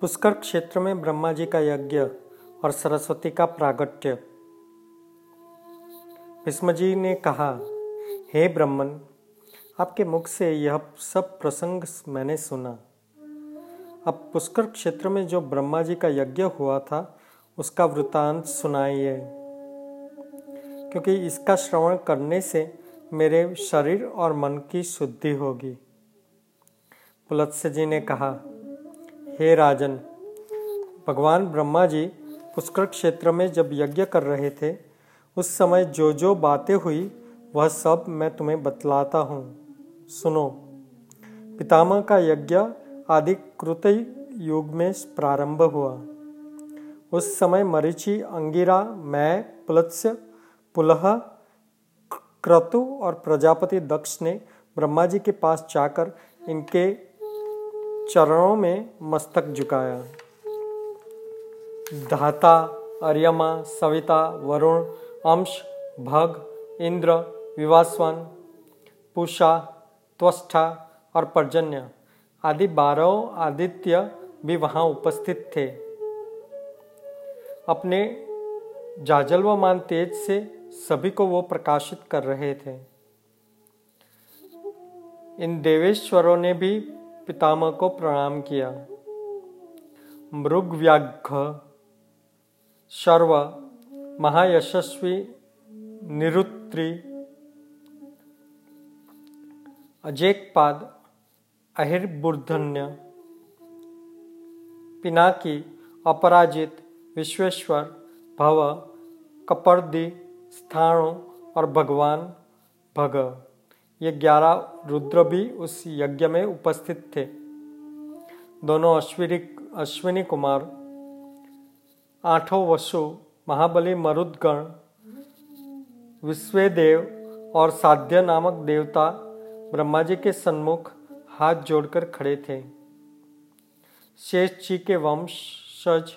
पुष्कर क्षेत्र में ब्रह्मा जी का यज्ञ और सरस्वती का प्रागट्य। भीष्म ने कहा, हे ब्रह्मन, आपके मुख से यह सब प्रसंग मैंने सुना। अब पुष्कर क्षेत्र में जो ब्रह्मा जी का यज्ञ हुआ था, उसका वृतांत सुनाइए। क्योंकि इसका श्रवण करने से मेरे शरीर और मन की शुद्धि होगी। पुलत्स्य जी ने कहा हे राजन, भगवान ब्रह्मा जी पुष्कर क्षेत्र में जब यज्ञ कर रहे थे, उस समय जो जो बातें हुई, वह सब मैं तुम्हें बतलाता हूँ। सुनो, पितामह का यज्ञ आदि कृत युग में प्रारंभ हुआ। उस समय मरीचि, अंगिरा, मैं पुलत्स्य पुलह क्रतु और प्रजापति दक्ष ने ब्रह्मा जी के पास जाकर इनके चरणों में मस्तक झुकाया। धाता, अर्यमा, सविता, वरुण, अंश, भग, इंद्र, विवासवन, पुषा, त्वष्ठा और पर्जन्य आदि बारह आदित्य भी वहाँ उपस्थित थे। अपने जाजलवमान तेज से सभी को वो प्रकाशित कर रहे थे। इन देवेश्वरों ने भी पितामह को प्रणाम किया। मृगव्याघ्र, शर्व, महायशस्वी, निरुत्री, अजेकपाद, अहिर्बुर्धन्य, पिनाकी, अपराजित, विश्वेश्वर, भव, कपर्दी, स्थाणु और भगवान, भग। ये ग्यारह रुद्र भी उस यज्ञ में उपस्थित थे। दोनों अश्विनी अश्विनी कुमार, आठों वसु, महाबली मरुदगण, विश्वेदेव और साध्य नामक देवता ब्रह्मा जी के सन्मुख हाथ जोड़कर खड़े थे। शेष जी के वंशज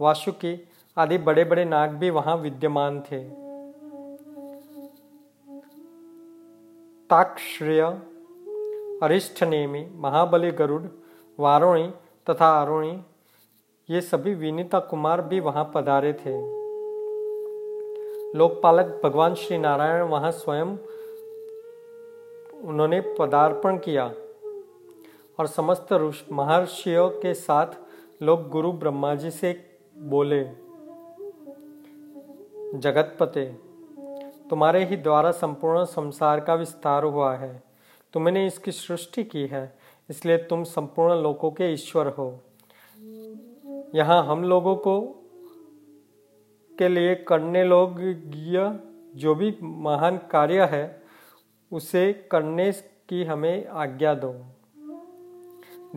वासुकी आदि बड़े बड़े नाग भी वहाँ विद्यमान थे। ताक्षश्रेय अरिष्ठनेमी, महाबली गरुड़, वारुणी तथा अरुणी ये सभी विनीता कुमार भी वहाँ पधारे थे। लोकपालक भगवान श्री नारायण वहाँ स्वयं उन्होंने पदार्पण किया और समस्त महर्षियों के साथ लोग गुरु ब्रह्मा जी से बोले, जगतपते। तुम्हारे ही द्वारा संपूर्ण संसार का विस्तार हुआ है। तुमने इसकी सृष्टि की है, इसलिए तुम संपूर्ण लोगों के ईश्वर हो। यहाँ हम लोगों को, के लिए करने लोग जो भी महान कार्य है, उसे करने की हमें आज्ञा दो।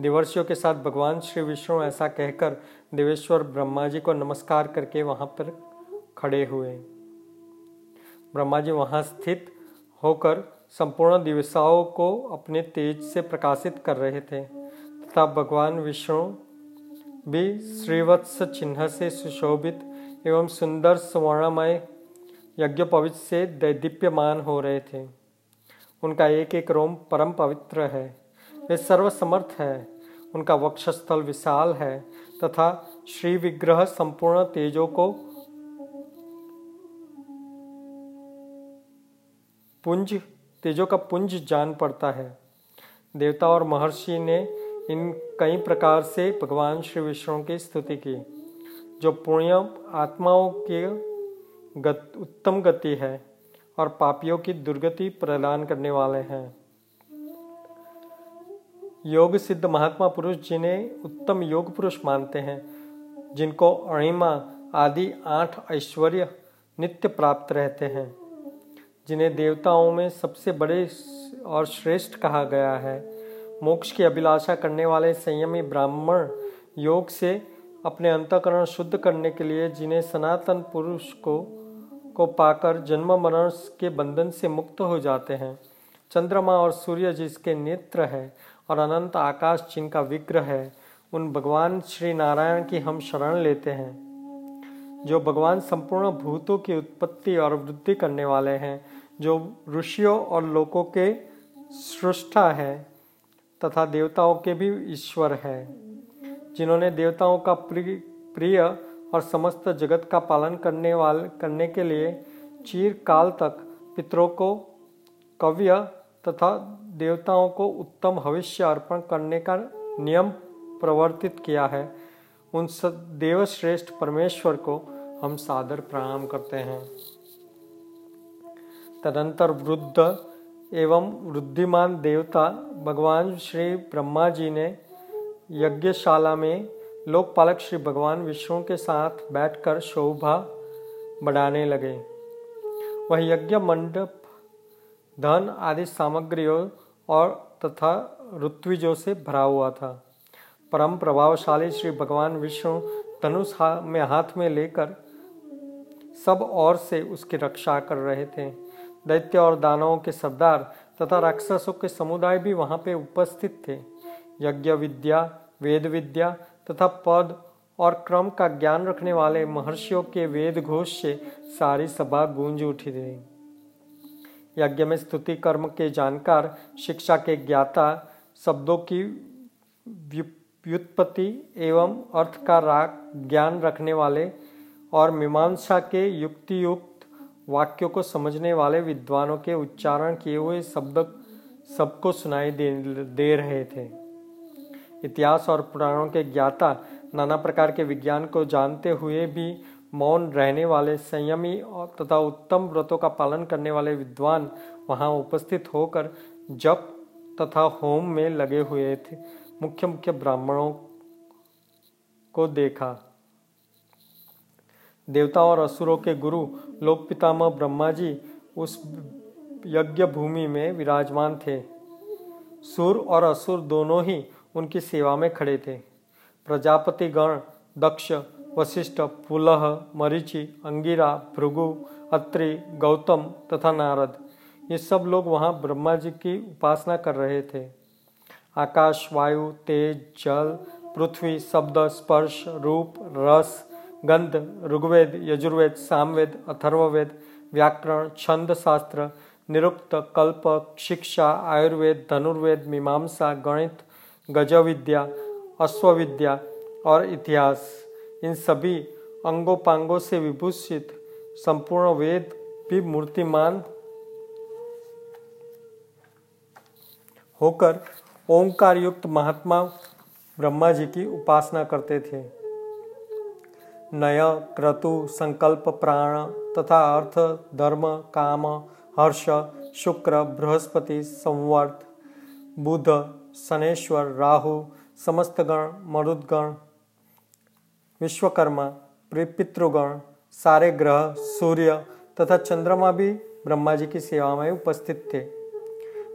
देवर्षियों के साथ भगवान श्री विष्णु ऐसा कहकर देवेश्वर ब्रह्मा जी को नमस्कार करके वहाँ पर खड़े हुए। ब्रह्मा जी वहाँ स्थित होकर संपूर्ण दिवसाओं को अपने तेज से प्रकाशित कर रहे थे। तथा भगवान विष्णु भी श्रीवत्स चिन्ह से सुशोभित एवं सुंदर स्वर्णमय यज्ञ पवित्र से दैदीप्यमान हो रहे थे। उनका एक एक रोम परम पवित्र है। वे सर्वसमर्थ है। उनका वक्षस्थल विशाल है। तथा श्री विग्रह संपूर्ण तेजों को पुंज तेजों का पुंज जान पड़ता है। देवता और महर्षि ने इन कई प्रकार से भगवान श्री विष्णु की स्तुति की जो पुण्य आत्माओं की गत, उत्तम गति है और पापियों की दुर्गति प्रदान करने वाले हैं। योग सिद्ध महात्मा पुरुष जिन्हें उत्तम योग पुरुष मानते हैं जिनको अणिमा आदि आठ ऐश्वर्य नित्य प्राप्त रहते हैं। जिन्हें देवताओं में सबसे बड़े और श्रेष्ठ कहा गया है। मोक्ष की अभिलाषा करने वाले संयमी ब्राह्मण योग से अपने अंतकरण शुद्ध करने के लिए जिन्हें सनातन पुरुष को को पाकर जन्म मरण के बंधन से मुक्त हो जाते हैं। चंद्रमा और सूर्य जिसके नेत्र है और अनंत आकाश जिनका विग्रह है, उन भगवान श्री नारायण की हम शरण लेते हैं। जो भगवान संपूर्ण भूतों की उत्पत्ति और वृद्धि करने वाले हैं जो ऋषियों और लोगों के सृष्टा है तथा देवताओं के भी ईश्वर है, जिन्होंने देवताओं का प्रिय और समस्त जगत का पालन करने वाले, करने के लिए चीर काल तक पितरों को कव्य तथा देवताओं को उत्तम भविष्य अर्पण करने का नियम प्रवर्तित किया है। उन देवश्रेष्ठ परमेश्वर को हम सादर प्रणाम करते हैं। तदंतर वृद्ध एवं वृद्धिमान देवता भगवान श्री ब्रह्मा जी ने यज्ञशाला में लोकपालक श्री भगवान विष्णु के साथ बैठकर शोभा बढ़ाने लगे। वह यज्ञ मंडप, धन आदि सामग्रियों और तथा ऋत्विजों से भरा हुआ था। परम प्रभावशाली श्री भगवान विष्णु धनुष में हाथ में लेकर सब ओर से उसकी रक्षा कर रहे थे। दैत्य और दानवों के सरदार तथा राक्षसों के समुदाय भी वहाँ पे उपस्थित थे। यज्ञ विद्या, वेद विद्या तथा पद और क्रम का ज्ञान रखने वाले महर्षियों के वेद घोष से सारी सभा गूंज उठी थी यज्ञ में स्तुति कर्म के जानकार, शिक्षा के ज्ञाता, शब्दों की व्युत्पत्ति एवं अर्थ का राग ज्ञान रखने वाले और मीमांसा के युक्ति युक्त वाक्यों को समझने वाले विद्वानों के उच्चारण किए हुए शब्द सबको सुनाई दे, दे रहे थे। इतिहास और पुराणों के ज्ञाता नाना प्रकार के विज्ञान को जानते हुए भी मौन रहने वाले संयमी तथा उत्तम व्रतों का पालन करने वाले विद्वान वहाँ उपस्थित होकर जप तथा होम में लगे हुए थे। मुख्य मुख्य ब्राह्मणों को देखा। देवता और असुरों के गुरु, लोक पितामह ब्रह्मा जी उस यज्ञ भूमि में विराजमान थे। सुर और असुर दोनों ही उनकी सेवा में खड़े थे। प्रजापति गण दक्ष, वशिष्ठ, पुलह, मरीचि, अंगिरा, भृगु, अत्रि, गौतम तथा नारद, ये सब लोग वहाँ ब्रह्मा जी की उपासना कर रहे थे। आकाश, वायु, तेज, जल, पृथ्वी, शब्द, स्पर्श, रूप, रस गंध, ऋग्वेद, यजुर्वेद, सामवेद, अथर्ववेद, व्याकरण छंद शास्त्र निरुक्त, कल्प, शिक्षा, आयुर्वेद, धनुर्वेद, मीमांसा, गणित, गजविद्या, अश्वविद्या और इतिहास। इन सभी अंगोपांगों से विभूषित संपूर्ण वेद भी मूर्तिमान होकर ओंकार युक्त महात्मा ब्रह्मा जी की उपासना करते थे। नय क्रतु संकल्प प्राण तथा अर्थ, धर्म, काम, हर्ष, शुक्र, बृहस्पति, संवर्त, बुध, शनेश्वर, राहु समस्त गण मरुदगण, विश्वकर्मा पितृगण सारे ग्रह, सूर्य तथा चंद्रमा भी ब्रह्मा जी की सेवा में उपस्थित थे।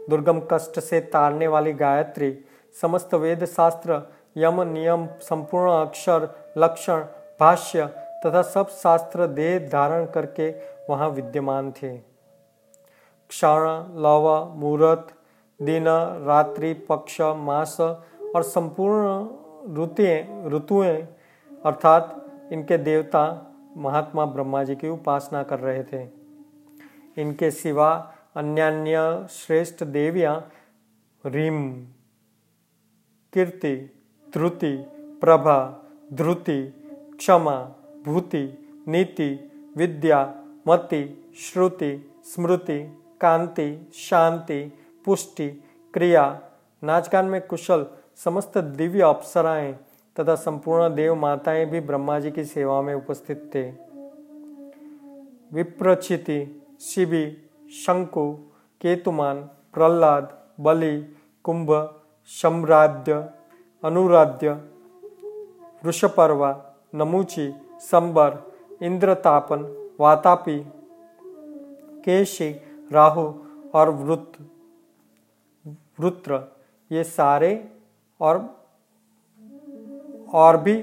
दुर्गम कष्ट से तारने वाली गायत्री, समस्त वेद शास्त्र यम, नियम, संपूर्ण अक्षर, लक्षण भाष्य तथा सब शास्त्र देह धारण करके वहाँ विद्यमान थे। क्षण लव मुहूर्त, दिन, रात्रि, पक्ष, मास और संपूर्ण ऋतुएँ ऋतुएँ, अर्थात इनके देवता महात्मा ब्रह्मा जी की उपासना कर रहे थे। इनके सिवा अन्य श्रेष्ठ देवियाँ रीम, कीर्ति ध्रुति प्रभा ध्रुति क्षमा, भूति, नीति, विद्या, मति, श्रुति, स्मृति, कांति, शांति, पुष्टि, क्रिया, नाचगान में कुशल, समस्त दिव्य अप्सराएँ तथा संपूर्ण देव माताएँ भी ब्रह्मा जी की सेवा में उपस्थित थे। विप्रचिति, शिवि, शंकु, केतुमान, प्रहलाद, बलि, कुंभ सम्राद्य अनुराध्य वृषपर्वा नमुची, संबर, इंद्रतापन, वातापी, केशी, राहु और वृत, वृत्र, ये सारे और और भी,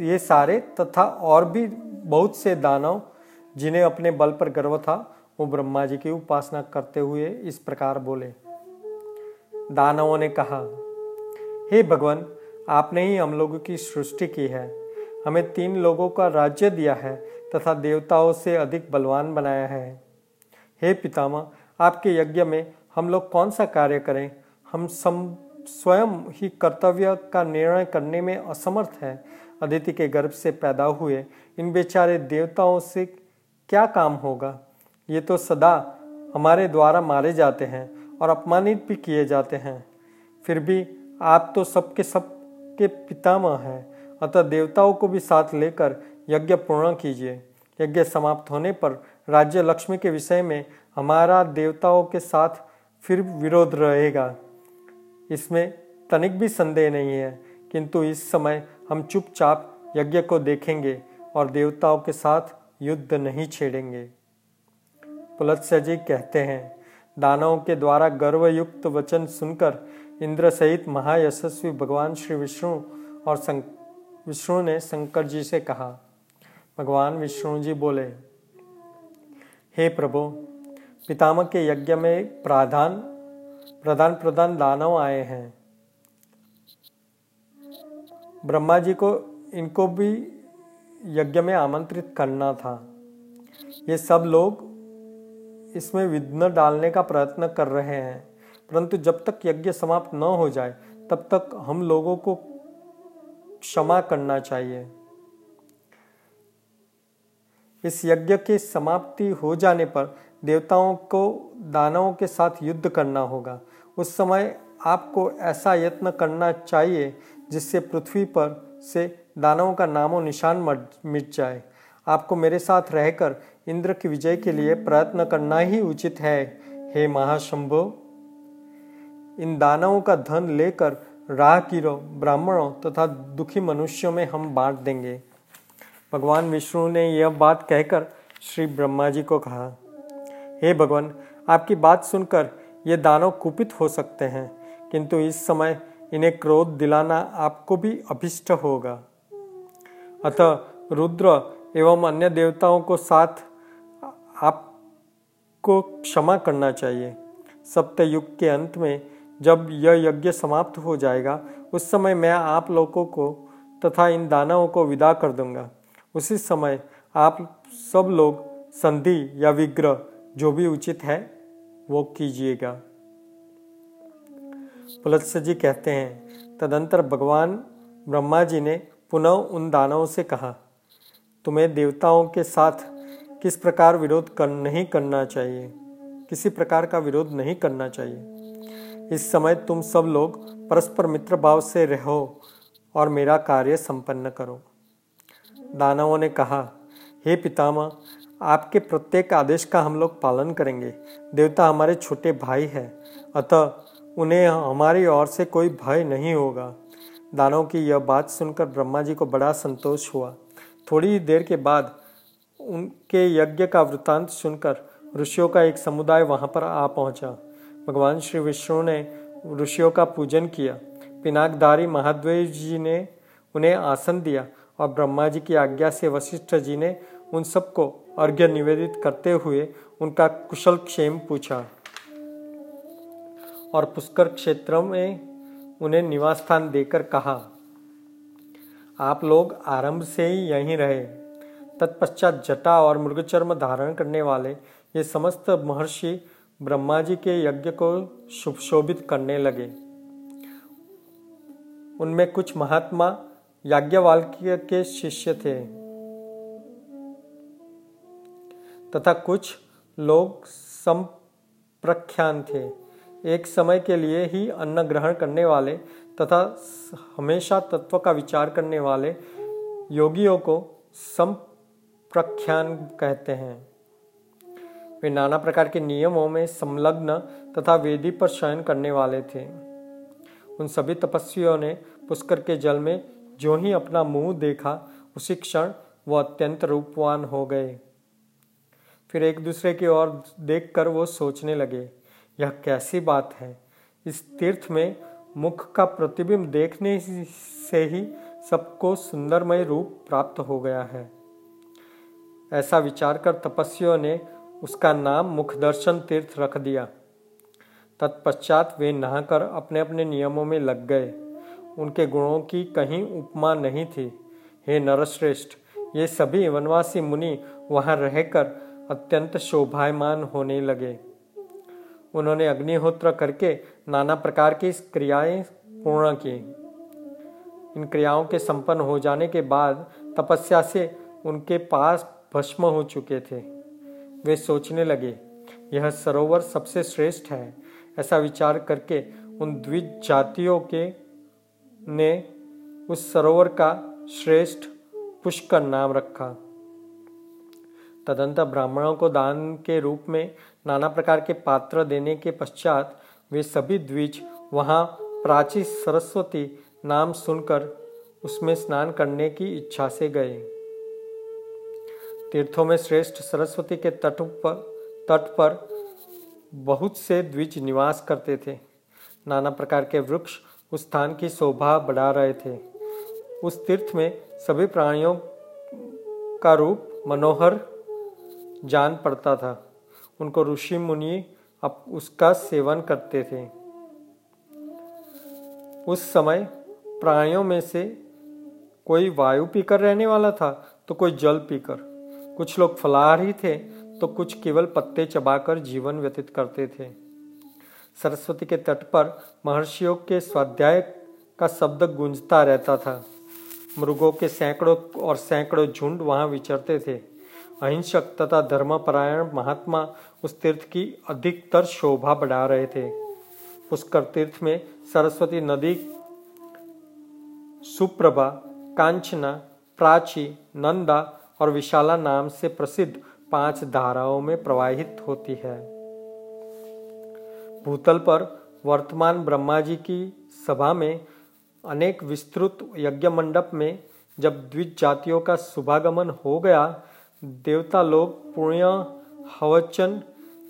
ये सारे तथा और भी बहुत से दानव जिन्हें अपने बल पर गर्व था, वो ब्रह्मा जी की उपासना करते हुए इस प्रकार बोले। दानवों ने कहा, हे भगवान, आपने ही हम लोगों की सृष्टि की है। हमें तीन लोगों का राज्य दिया है तथा देवताओं से अधिक बलवान बनाया है। हे पितामह, आपके यज्ञ में हम लोग कौन सा कार्य करें? हम सम, स्वयं ही कर्तव्य का निर्णय करने में असमर्थ है। अदिति के गर्भ से पैदा हुए इन बेचारे देवताओं से क्या काम होगा? ये तो सदा हमारे द्वारा मारे जाते हैं और अपमानित भी किए जाते हैं। फिर भी आप तो सबके सबके पितामह हैं। अतः देवताओं को भी साथ लेकर यज्ञ पूर्ण कीजिए। यज्ञ समाप्त होने पर राज्य लक्ष्मी के विषय में हमारा देवताओं के साथ फिर विरोध रहेगा। इसमें तनिक भी संदेह नहीं है, किंतु इस समय हम चुपचाप यज्ञ को देखेंगे और देवताओं के साथ युद्ध नहीं छेड़ेंगे। पुलत्स्य जी कहते हैं, दानवों के द्वारा गर्वयुक्त वचन सुनकर इंद्र सहित महायशस्वी भगवान श्री विष्णु और विष्णु ने शंकर जी से कहा, भगवान विष्णु जी बोले, हे प्रभु, पितामह के यज्ञ में प्राधान, प्रधान प्रधान दानव आए हैं। ब्रह्मा जी को, इनको भी यज्ञ में आमंत्रित करना था। ये सब लोग इसमें विघ्न डालने का प्रयत्न कर रहे हैं। परंतु जब तक यज्ञ समाप्त न हो जाए, तब तक हम लोगों को क्षमा करना चाहिए। इस यज्ञ की समाप्ति हो जाने पर देवताओं को, दानवों के साथ युद्ध करना होगा। उस समय आपको ऐसा यत्न करना चाहिए जिससे पृथ्वी पर से दानवों का नामो निशान मिट जाए। आपको मेरे साथ रहकर इंद्र की विजय के लिए प्रयत्न करना ही उचित है। हे महाशंभो, इन दानवों का धन लेकर राहकीरों ब्राह्मणों तथा दुखी मनुष्यों में हम बांट देंगे। भगवान विष्णु ने यह बात कहकर श्री ब्रह्मा जी को कहा, हे भगवान, आपकी बात सुनकर ये दानव कुपित हो सकते हैं, किंतु इस समय इन्हें क्रोध दिलाना आपको भी अभिष्ट होगा। अतः रुद्र एवं अन्य देवताओं को साथ आपको क्षमा करना चाहिए। सप्तयुग के अंत में जब यह यज्ञ समाप्त हो जाएगा, उस समय मैं आप लोगों को तथा इन दानवों को विदा कर दूँगा। उसी समय आप सब लोग संधि या विग्रह जो भी उचित है, वो कीजिएगा। पुलत्स्य जी कहते हैं, तदंतर भगवान ब्रह्मा जी ने पुनः उन दानवों से कहा, तुम्हें देवताओं के साथ किस प्रकार विरोध कर, नहीं करना चाहिए? किसी प्रकार का विरोध नहीं करना चाहिए। इस समय तुम सब लोग परस्पर मित्र भाव से रहो और मेरा कार्य संपन्न करो। दानवों ने कहा, हे पितामह, आपके प्रत्येक आदेश का हम लोग पालन करेंगे। देवता हमारे छोटे भाई हैं, अतः उन्हें हमारी ओर से कोई भय नहीं होगा। दानों की यह बात सुनकर ब्रह्मा जी को बड़ा संतोष हुआ। थोड़ी देर के बाद उनके यज्ञ का वृतांत सुनकर ऋषियों का एक समुदाय वहाँ पर आ पहुँचा। भगवान श्री विष्णु ने ऋषियों का पूजन किया। पिनाकधारी महाद्वेव जी ने उन्हें आसन दिया और ब्रह्मा जी की आज्ञा से वशिष्ठ जी ने उन सबको अर्घ्य निवेदित करते हुए उनका कुशल क्षेम पूछा। और पुष्कर क्षेत्र में उन्हें निवास स्थान देकर कहा, आप लोग आरंभ से ही यहीं रहे। तत्पश्चात जटा और मृगचर्म धारण करने वाले ये समस्त महर्षि ब्रह्मा जी के यज्ञ को शुभ शोभित करने लगे। उनमें कुछ महात्मा याज्ञवाल्क्य के शिष्य थे तथा कुछ लोग संप्रख्यान थे। एक समय के लिए ही अन्न ग्रहण करने वाले तथा हमेशा तत्व का विचार करने वाले योगियों को संप्रख्यान कहते हैं। वे नाना प्रकार के नियमों में संलग्न तथा वेदी पर शयन करने वाले थे। उन सभी तपस्वियों ने पुष्कर के जल में जो ही अपना मुँह देखा, उसी क्षण वो अत्यंत रूपवान हो गए। फिर एक दूसरे की ओर देखकर वो सोचने लगे, यह कैसी बात है? इस तीर्थ में मुख का प्रतिबिंब देखने से ही सबको सुंदरमय रूप प्राप्त हो गया है। ऐसा विचार कर तपस्वियों ने उसका नाम मुखदर्शन तीर्थ रख दिया। तत्पश्चात वे नहाकर अपने अपने नियमों में लग गए। उनके गुणों की कहीं उपमा नहीं थी। हे नरश्रेष्ठ, ये सभी वनवासी मुनि वहाँ रहकर अत्यंत शोभायमान होने लगे। उन्होंने अग्निहोत्र करके नाना प्रकार की क्रियाएँ पूर्ण की। इन क्रियाओं के संपन्न हो जाने के बाद तपस्या से उनके पास भस्म हो चुके थे। वे सोचने लगे, यह सरोवर सबसे श्रेष्ठ है। ऐसा विचार करके उन द्विज जातियों के ने उस सरोवर का श्रेष्ठ पुष्कर नाम रखा। तदंतर ब्राह्मणों को दान के रूप में नाना प्रकार के पात्र देने के पश्चात वे सभी द्विज वहाँ प्राची सरस्वती नाम सुनकर उसमें स्नान करने की इच्छा से गए। तीर्थों में श्रेष्ठ सरस्वती के तट पर तट पर बहुत से द्विज निवास करते थे। नाना प्रकार के वृक्ष उस स्थान की शोभा बढ़ा रहे थे। उस तीर्थ में सभी प्राणियों का रूप मनोहर जान पड़ता था। उनको ऋषि मुनि अब उसका सेवन करते थे। उस समय प्राणियों में से कोई वायु पीकर रहने वाला था तो कोई जल पीकर। कुछ लोग फलाहारी थे तो कुछ केवल पत्ते चबाकर जीवन व्यतीत करते थे। सरस्वती के तट पर महर्षियों के स्वाध्याय का शब्द गूंजता रहता था। मृगों के सैकड़ों और सैकड़ों झुंड वहाँ विचरते थे। अहिंसक तथा धर्मपरायण महात्मा उस तीर्थ की अधिकतर शोभा बढ़ा रहे थे। पुष्कर तीर्थ में सरस्वती नदी, सुप्रभा, कांचना, प्राची, नंदा और विशाला नाम से प्रसिद्ध पाँच धाराओं में प्रवाहित होती है। भूतल पर वर्तमान ब्रह्मा जी की सभा में अनेक विस्तृत यज्ञ मंडप में जब द्विज जातियों का शुभागमन हो गया, देवता लोग पुण्य, हवचन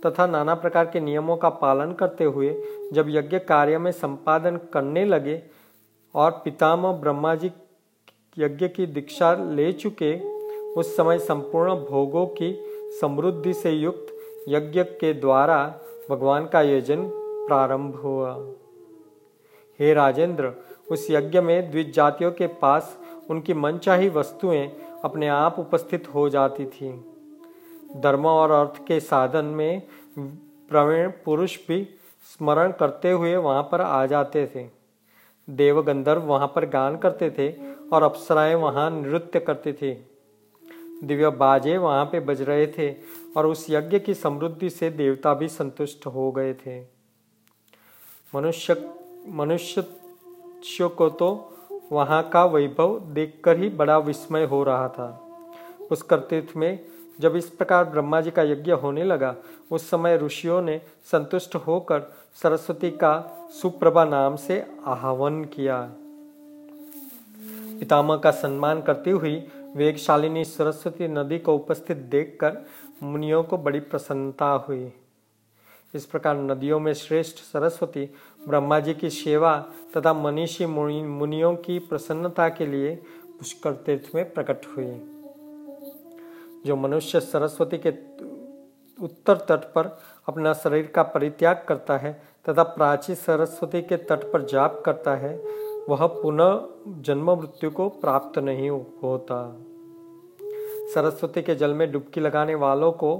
तथा नाना प्रकार के नियमों का पालन करते हुए जब यज्ञ कार्य में संपादन करने लगे और पितामह ब्रह्मा जी यज्ञ की दीक्षा ले चुके उस समय संपूर्ण भोगों की समृद्धि से युक्त यज्ञ के द्वारा भगवान का योजन प्रारंभ हुआ। हे राजेंद्र, उस यज्ञ में द्विज जातियों के पास उनकी मनचाही वस्तुएँ अपने आप उपस्थित हो जाती थी। धर्म और अर्थ के साधन में प्रवीण पुरुष भी स्मरण करते हुए वहाँ पर आ जाते थे। देव गंधर्व वहाँ पर गान करते थे और अप्सराएँ वहाँ नृत्य करते थे। दिव्य बाजे वहाँ पे बज रहे थे और उस यज्ञ की समृद्धि से देवता भी संतुष्ट हो गए थे। मनुष्य मनुष्य को तो वहाँ का वैभव देखकर ही बड़ा विस्मय हो रहा था। उस तीर्थ में जब इस प्रकार ब्रह्मा जी का यज्ञ होने लगा, उस समय ऋषियों ने संतुष्ट होकर सरस्वती का सुप्रभा नाम से आह्वान किया। पितामह का सम्मान करती हुई वेगशालिनी सरस्वती नदी को उपस्थित देखकर मुनियों को बड़ी प्रसन्नता हुई। इस प्रकार नदियों में श्रेष्ठ सरस्वती ब्रह्मा जी की सेवा तथा मनीषी मुनियों की प्रसन्नता के लिए पुष्कर तीर्थ में प्रकट हुई। जो मनुष्य सरस्वती के उत्तर तट पर अपना शरीर का परित्याग करता है तथा प्राची सरस्वती के तट पर जाप करता है वह पुनः जन्म मृत्यु को प्राप्त नहीं होता। सरस्वती के जल में डुबकी लगाने वालों को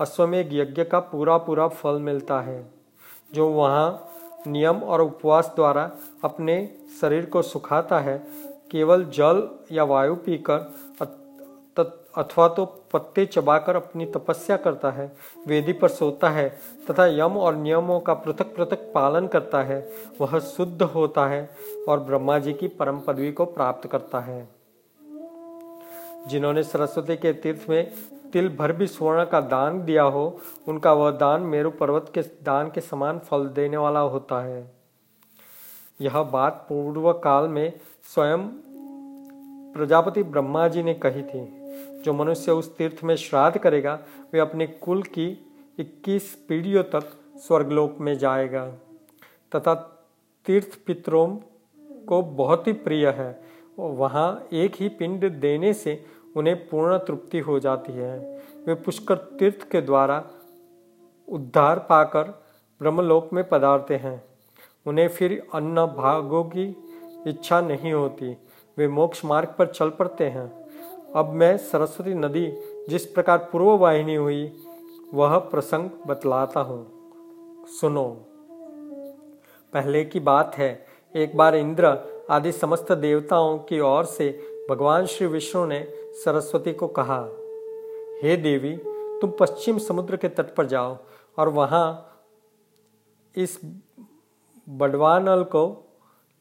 अश्वमेघ यज्ञ का पूरा पूरा फल मिलता है, जो वहाँ नियम और उपवास द्वारा अपने शरीर को सुखाता है। केवल जल या वायु पीकर अथवा तो पत्ते चबाकर अपनी तपस्या करता है, वेदी पर सोता है, तथा यम और नियमों का पृथक पृथक पालन करता है, वह शुद्ध होता है और ब्रह्मा जी की परम पदवी को प्राप्त करता है। जिन्होंने सरस्वती के तीर्थ में तिल भर भी स्वर्ण का दान दिया हो, उनका वह दान मेरु पर्वत के दान के समान फल देने वाला होता है। यह बात पूर्व काल में स्वयं प्रजापति ब्रह्मा जी ने कही थी। जो मनुष्य उस तीर्थ में श्राद्ध करेगा, वे अपने कुल की 21 पीढ़ियों तक स्वर्गलोक में जाएगा। तथा तीर्थ पितरों को बहुत ही प्रिय है। वहाँ एक ही पिंड देने से उन्हें पूर्ण तृप्ति हो जाती है। वे पुष्कर तीर्थ के द्वारा उद्धार पाकर ब्रह्मलोक में पधारते हैं। उन्हें फिर अन्न भागों की इच्छा नहीं होती। वे मोक्ष मार्ग पर चल पड़ते हैं। अब मैं सरस्वती नदी जिस प्रकार पूर्व वाहिनी हुई, वह प्रसंग बतलाता हूँ। सुनो। पहले की बात है, एक बार इंद्र आदि समस्त देवताओं की ओर से भगवान श्री विष्णु ने सरस्वती को कहा, हे देवी, तुम पश्चिम समुद्र के तट पर जाओ और वहाँ इस बडवानल को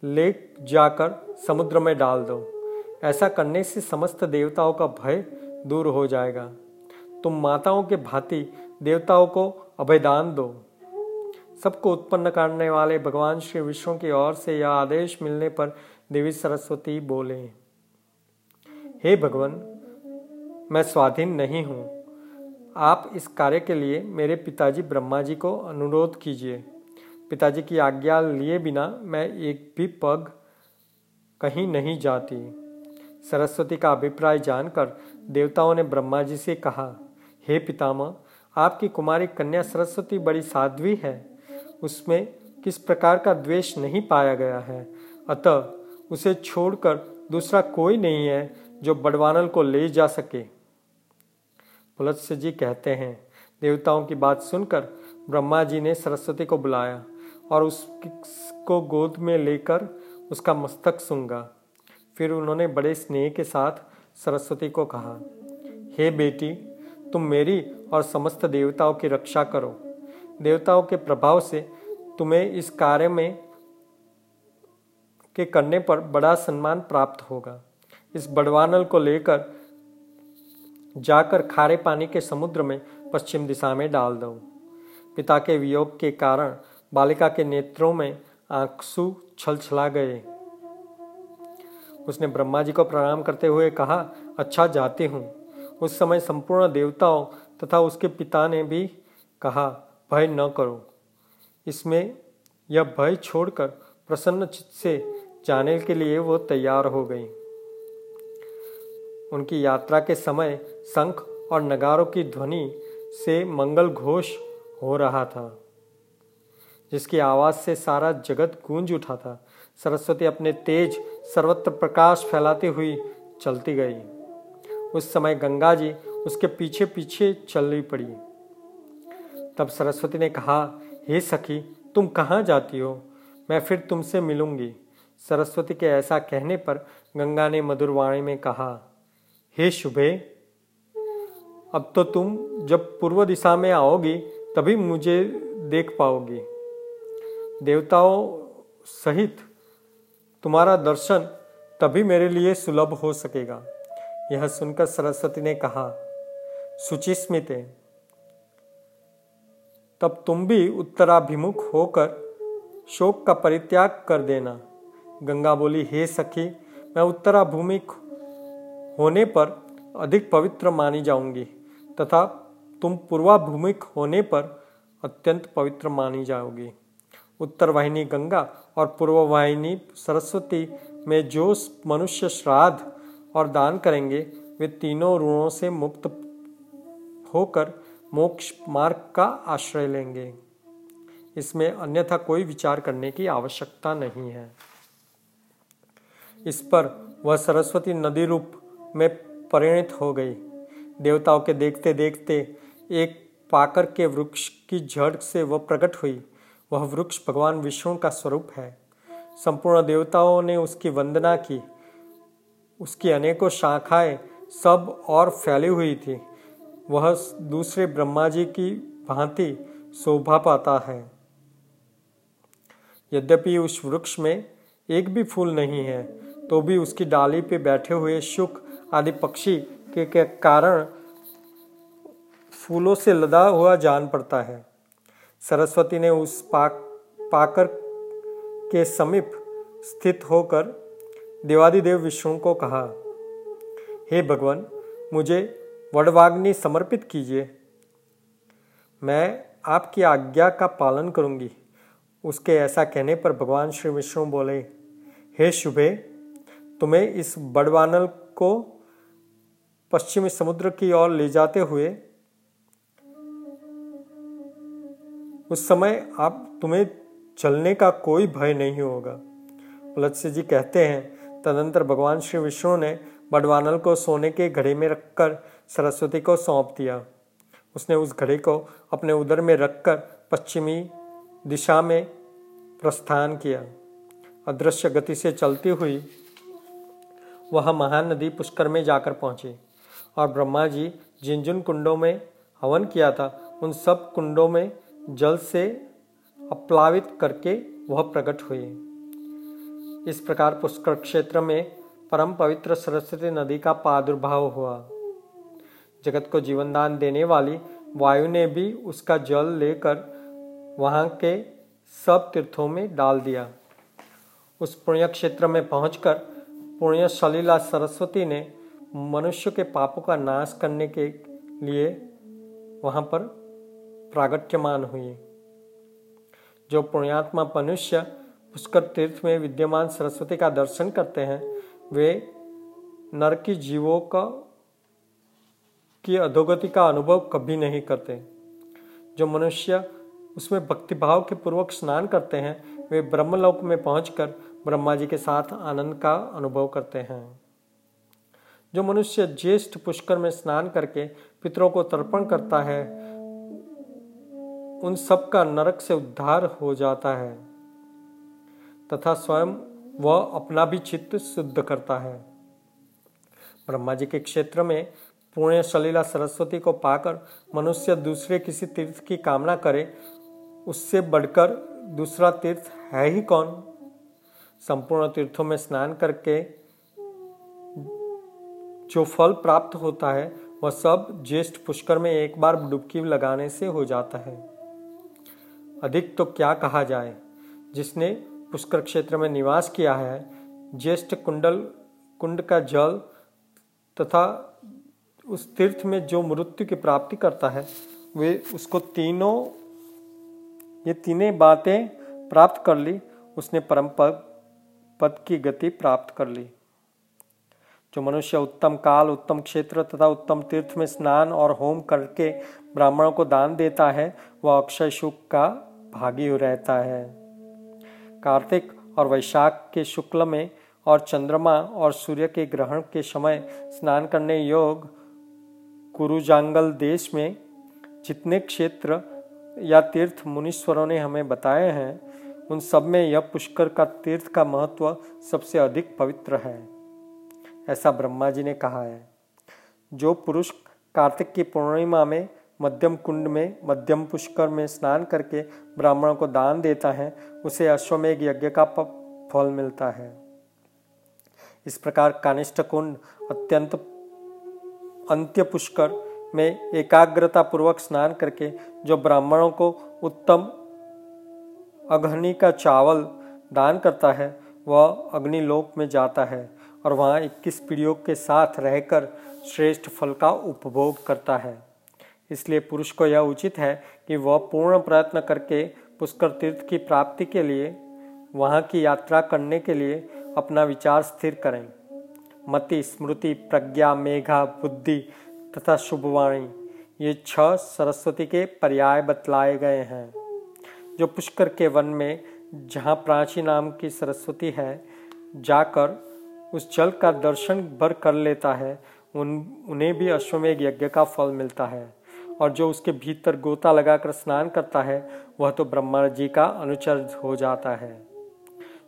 ले जाकर समुद्र में डाल दो। ऐसा करने से समस्त देवताओं का भय दूर हो जाएगा। तुम माताओं के भांति देवताओं को अभयदान दो। सबको उत्पन्न करने वाले भगवान श्री विष्णु की ओर से यह आदेश मिलने पर देवी सरस्वती बोले, हे भगवान, मैं स्वाधीन नहीं हूँ। आप इस कार्य के लिए मेरे पिताजी ब्रह्मा जी को अनुरोध कीजिए। पिताजी की आज्ञा लिए बिना मैं एक भी पग कहीं नहीं जाती। सरस्वती का अभिप्राय जानकर देवताओं ने ब्रह्मा जी से कहा, हे पितामह, आपकी कुमारी कन्या सरस्वती बड़ी साध्वी है। उसमें किस प्रकार का द्वेष नहीं पाया गया है। अतः उसे छोड़कर दूसरा कोई नहीं है जो बड़वानल को ले जा सके। पुलत्स्य जी कहते हैं, देवताओं की बात सुनकर ब्रह्मा जी ने सरस्वती को बुलाया और उसको गोद में लेकर उसका मस्तक सूँगा। फिर उन्होंने बड़े स्नेह के साथ सरस्वती को कहा, हे बेटी, तुम मेरी और समस्त देवताओं की रक्षा करो। देवताओं के प्रभाव से तुम्हें इस कार्य में के करने पर बड़ा सम्मान प्राप्त होगा। इस बड़वानल को लेकर जाकर खारे पानी के समुद्र में पश्चिम दिशा में डाल दो। पिता के वियोग के कारण बालिका के नेत्रों में आँसू छल छला गए। उसने ब्रह्मा जी को प्रणाम करते हुए कहा अच्छा जाती हूँ। उस समय संपूर्ण देवताओं तथा उसके पिता ने भी कहा, भय न करो। इसमें यह भय छोड़कर प्रसन्न चित्त से जाने के लिए वो तैयार हो गई। उनकी यात्रा के समय शंख और नगारों की ध्वनि से मंगल घोष हो रहा था, जिसकी आवाज़ से सारा जगत गूंज उठा था। सरस्वती अपने तेज सर्वत्र प्रकाश फैलाती हुई चलती गई। उस समय गंगा जी उसके पीछे पीछे चल पड़ी। तब सरस्वती ने कहा, हे सखी, तुम कहाँ जाती हो? मैं फिर तुमसे मिलूँगी। सरस्वती के ऐसा कहने पर गंगा ने मधुरवाणी में कहा, हे शुभे, अब तो तुम जब पूर्व दिशा में आओगी, तभी मुझे देख पाओगी। देवताओं सहित तुम्हारा दर्शन तभी मेरे लिए सुलभ हो सकेगा। यह सुनकर सरस्वती ने कहा, सुचिस्मित, तब तुम भी उत्तराभिमुख होकर शोक का परित्याग कर देना। गंगा बोली, हे सखी, मैं उत्तराभिमुख होने पर अधिक पवित्र मानी जाऊँगी, तथा तुम पूर्वाभिमुख होने पर अत्यंत पवित्र मानी जाओगी। उत्तर वाहिनी गंगा और पूर्व वाहिनी सरस्वती में जो मनुष्य श्राद्ध और दान करेंगे, वे तीनों ऋणों से मुक्त होकर मोक्ष मार्ग का आश्रय लेंगे। इसमें अन्यथा कोई विचार करने की आवश्यकता नहीं है। इस पर वह सरस्वती नदी रूप में परिणित हो गई। देवताओं के देखते देखते एक पाकर के वृक्ष की जड़ से वह प्रकट हुई। वह वृक्ष भगवान विष्णु का स्वरूप है। संपूर्ण देवताओं ने उसकी वंदना की। उसकी अनेकों शाखाएँ सब और फैली हुई थी। वह दूसरे ब्रह्मा जी की भांति शोभा पाता है। यद्यपि उस वृक्ष में एक भी फूल नहीं है तो भी उसकी डाली पे बैठे हुए शुक आदि पक्षी के, के कारण फूलों से लदा हुआ जान पड़ता है। सरस्वती ने उस पाक, पाकर के समीप स्थित होकर देवादिदेव विष्णु को कहा, हे भगवान, मुझे वडवाग्नि समर्पित कीजिए। मैं आपकी आज्ञा का पालन करूँगी। उसके ऐसा कहने पर भगवान श्री विष्णु बोले, हे शुभे, तुम्हें इस बड़वानल को पश्चिमी समुद्र की ओर ले जाते हुए उस समय आप तुम्हें चलने का कोई भय नहीं होगा। पुलत्स्य जी कहते हैं, तदंतर भगवान श्री विष्णु ने बडवानल को सोने के घड़े में रखकर सरस्वती को सौंप दिया। उसने उस घड़े को अपने उदर में रखकर पश्चिमी दिशा में प्रस्थान किया। अदृश्य गति से चलती हुई वह महानदी पुष्कर में जाकर पहुँची और ब्रह्मा जी जिन जिन कुंडों में हवन किया था, उन सब कुंडों में जल से अप्लावित करके वह प्रकट हुए इस प्रकार पुष्कर क्षेत्र में परम पवित्र सरस्वती नदी का प्रादुर्भाव हुआ। जगत को जीवन दान देने वाली वायु ने भी उसका जल लेकर वहाँ के सब तीर्थों में डाल दिया। उस पुण्य क्षेत्र में पहुंचकर पुण्य सलीला सरस्वती ने मनुष्य के पापों का नाश करने के लिए वहाँ पर प्रागट्यमान हुई। जो पुण्यात्मा मनुष्य पुष्कर तीर्थ में विद्यमान सरस्वती का दर्शन करते हैं, वे नर की जीवों का, की अधोगति का अनुभव कभी नहीं करते। जो मनुष्य उसमें भक्तिभाव के पूर्वक स्नान करते हैं, वे ब्रह्मलोक में पहुंचकर ब्रह्मा जी के साथ आनंद का अनुभव करते हैं। जो मनुष्य ज्येष्ठ पुष्कर में स्नान करके पितरों को तर्पण करता है उन सब का नरक से उद्धार हो जाता है। तथा स्वयं वह अपना भी चित्त शुद्ध करता है। ब्रह्मा जी के क्षेत्र में पुण्य सलीला सरस्वती को पाकर मनुष्य दूसरे किसी तीर्थ की कामना करे, उससे बढ़कर दूसरा तीर्थ है ही कौन? संपूर्ण तीर्थों में स्नान करके जो फल प्राप्त होता है, वह सब ज्येष्ठ पुष्कर में एक बार डुबकी लगाने से हो जाता है। अधिक तो क्या कहा जाए? जिसने पुष्कर क्षेत्र में निवास किया है, ज्येष्ठ कुंडल, कुंड का जल तथा उस तीर्थ में जो मृत्यु की प्राप्ति करता है, वे उसको तीनों, ये तीनों बातें प्राप्त कर ली, उसने परम पद की गति प्राप्त कर ली। जो मनुष्य उत्तम काल, उत्तम क्षेत्र तथा उत्तम तीर्थ में स्नान और होम करके ब्राह्मणों को दान देता है, वह अक्षय सुख का भागी रहता है। कार्तिक और वैशाख के शुक्ल में और चंद्रमा और सूर्य के ग्रहण के समय स्नान करने योग कुरुजांगल देश में जितने क्षेत्र या तीर्थ मुनीश्वरों ने हमें बताए हैं, उन सब में यह पुष्कर का तीर्थ का महत्व सबसे अधिक पवित्र है। ऐसा ब्रह्मा जी ने कहा है। जो पुरुष कार्तिक की पूर्णिमा में मध्यम कुंड में, मध्यम पुष्कर में स्नान करके ब्राह्मणों को दान देता है, उसे अश्वमेघ यज्ञ का फल मिलता है। इस प्रकार कानिष्ठ कुंड अत्यंत अंत्य पुष्कर में एकाग्रता पूर्वक स्नान करके, जो ब्राह्मणों को उत्तम अग्नि का चावल दान करता है, वह अग्निलोक में जाता है और वहाँ इक्कीस पीढ़ियों के साथ रहकर श्रेष्ठ फल का उपभोग करता है। इसलिए पुरुष को यह उचित है कि वह पूर्ण प्रयत्न करके पुष्कर तीर्थ की प्राप्ति के लिए, वहाँ की यात्रा करने के लिए अपना विचार स्थिर करें। मति, स्मृति, प्रज्ञा, मेघा, बुद्धि तथा शुभवाणी, ये छह सरस्वती के पर्याय बतलाए गए हैं। जो पुष्कर के वन में जहाँ प्राची नाम की सरस्वती है, जाकर उस जल का दर्शन भर कर लेता है, उन, उन्हें भी अश्वमेघ यज्ञ का फल मिलता है। और जो उसके भीतर गोता लगाकर स्नान करता है, वह तो ब्रह्मा जी का अनुचर हो जाता है।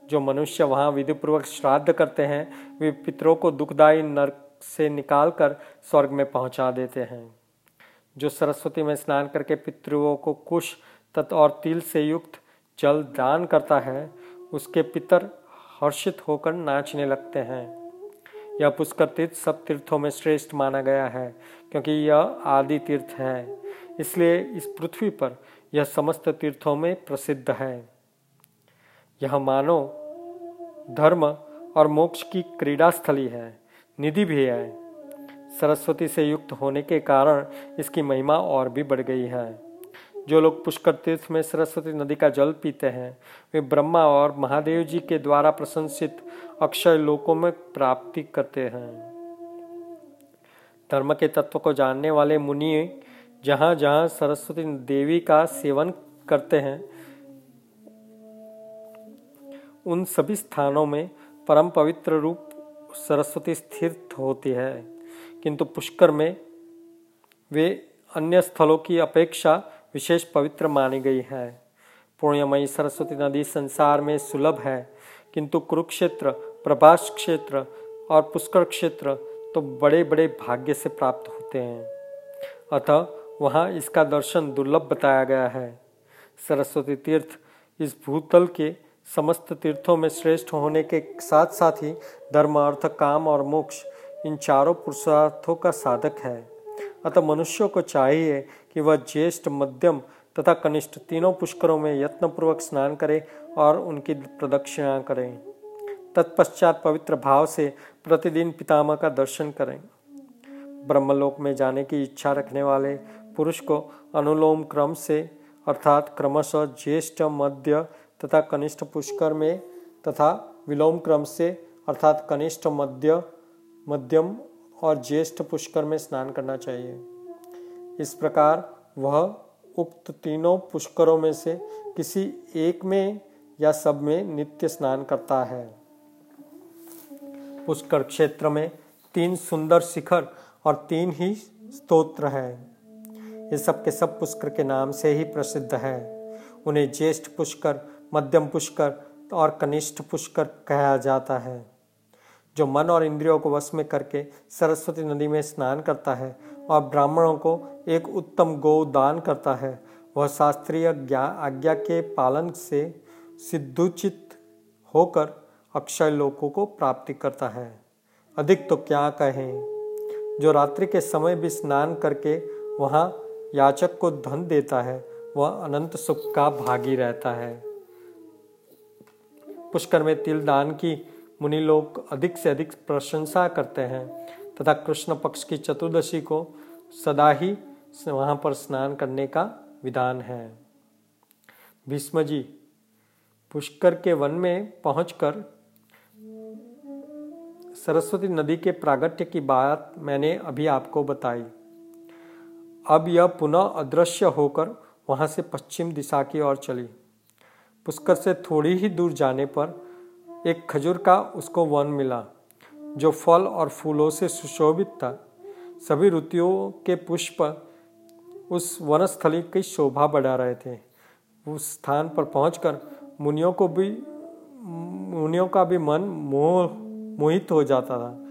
जो मनुष्य वहाँ विधिपूर्वक श्राद्ध करते हैं, वे पितरों को दुखदायी नरक से निकालकर स्वर्ग में पहुँचा देते हैं। जो सरस्वती में स्नान करके पितृओं को कुश, तत् और तिल से युक्त जल दान करता है, उसके पितर हर्षित होकर नाचने लगते हैं। यह पुष्कर तीर्थ सब तीर्थों में श्रेष्ठ माना गया है, क्योंकि यह आदि तीर्थ है। इसलिए इस पृथ्वी पर यह समस्त तीर्थों में प्रसिद्ध है। यह मानो, धर्म और मोक्ष की क्रीड़ा स्थली है, निधि भी है। सरस्वती से युक्त होने के कारण इसकी महिमा और भी बढ़ गई है। जो लोग पुष्कर तीर्थ में सरस्वती नदी का जल पीते हैं, वे ब्रह्मा और महादेव जी के द्वारा प्रशंसित अक्षय लोकों में प्राप्ति करते हैं। धर्म के तत्व को जानने वाले मुनि जहाँ जहाँ सरस्वती देवी का सेवन करते हैं, उन सभी स्थानों में परम पवित्र रूप सरस्वती स्थिर होती है। किंतु पुष्कर में वे अन्य स्थलों की अपेक्षा विशेष पवित्र मानी गई है। पुण्यमयी सरस्वती नदी संसार में सुलभ है, किंतु कुरुक्षेत्र, प्रभास क्षेत्र और पुष्कर क्षेत्र तो बड़े बड़े भाग्य से प्राप्त होते हैं। अतः वहाँ इसका दर्शन दुर्लभ बताया गया है। सरस्वती तीर्थ इस भूतल के समस्त तीर्थों में श्रेष्ठ होने के साथ साथ ही धर्म अर्थ काम और मोक्ष इन चारों पुरुषार्थों का साधक है। अतः मनुष्यों को चाहिए कि वह ज्येष्ठ, मध्यम तथा कनिष्ठ तीनों पुष्करों में यत्नपूर्वक स्नान करे और उनकी प्रदक्षिणा करें। तत्पश्चात पवित्र भाव से प्रतिदिन पितामह का दर्शन करें। ब्रह्मलोक में जाने की इच्छा रखने वाले पुरुष को अनुलोम क्रम से, अर्थात क्रमशः ज्येष्ठ, मध्य तथा कनिष्ठ पुष्कर में तथा विलोम क्रम से, अर्थात कनिष्ठ, मध्य, मध्यम और ज्येष्ठ पुष्कर में स्नान करना चाहिए। इस प्रकार वह उक्त तीनों पुष्करों में से किसी एक में या सब में नित्य स्नान करता है। पुष्कर क्षेत्र में तीन सुंदर शिखर और तीन ही स्तोत्र है। ये सब के सब पुष्कर के नाम से ही प्रसिद्ध है। उन्हें ज्येष्ठ पुष्कर, मध्यम पुष्कर और कनिष्ठ पुष्कर कहा जाता है। जो मन और इंद्रियों को वश में करके सरस्वती नदी में स्नान करता है और ब्राह्मणों को एक उत्तम गौ दान करता है, वह शास्त्रीय आज्ञा के पालन से सिद्धुचित होकर अक्षय लोकों को प्राप्ति करता है। अधिक तो क्या कहें, जो रात्रि के समय भी स्नान करके वहाँ याचक को धन देता है, वह अनंत सुख का भागी रहता है। पुष्कर में तिल दान की मुनि लोग अधिक से अधिक प्रशंसा करते हैं तथा कृष्ण पक्ष की चतुर्दशी को सदा ही वहाँ पर स्नान करने का विधान है। भीष्म जी, पुष्कर के वन में पहुंचकर सरस्वती नदी के प्रागट्य की बात मैंने अभी आपको बताई। अब यह पुनः अदृश्य होकर वहाँ से पश्चिम दिशा की ओर चली। पुष्कर से थोड़ी ही दूर जाने पर एक खजूर का उसको वन मिला, जो फल और फूलों से सुशोभित था। सभी ऋतुओं के पुष्प उस वनस्थली की शोभा बढ़ा रहे थे। उस स्थान पर पहुंचकर मुनियों को भी, मुनियों का भी मन मोह, मोहित हो जाता था।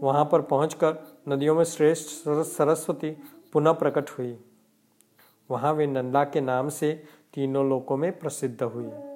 वहाँ पर पहुंचकर नदियों में श्रेष्ठ सरस्वती पुनः प्रकट हुई। वहाँ वे नंदा के नाम से तीनों लोकों में प्रसिद्ध हुई।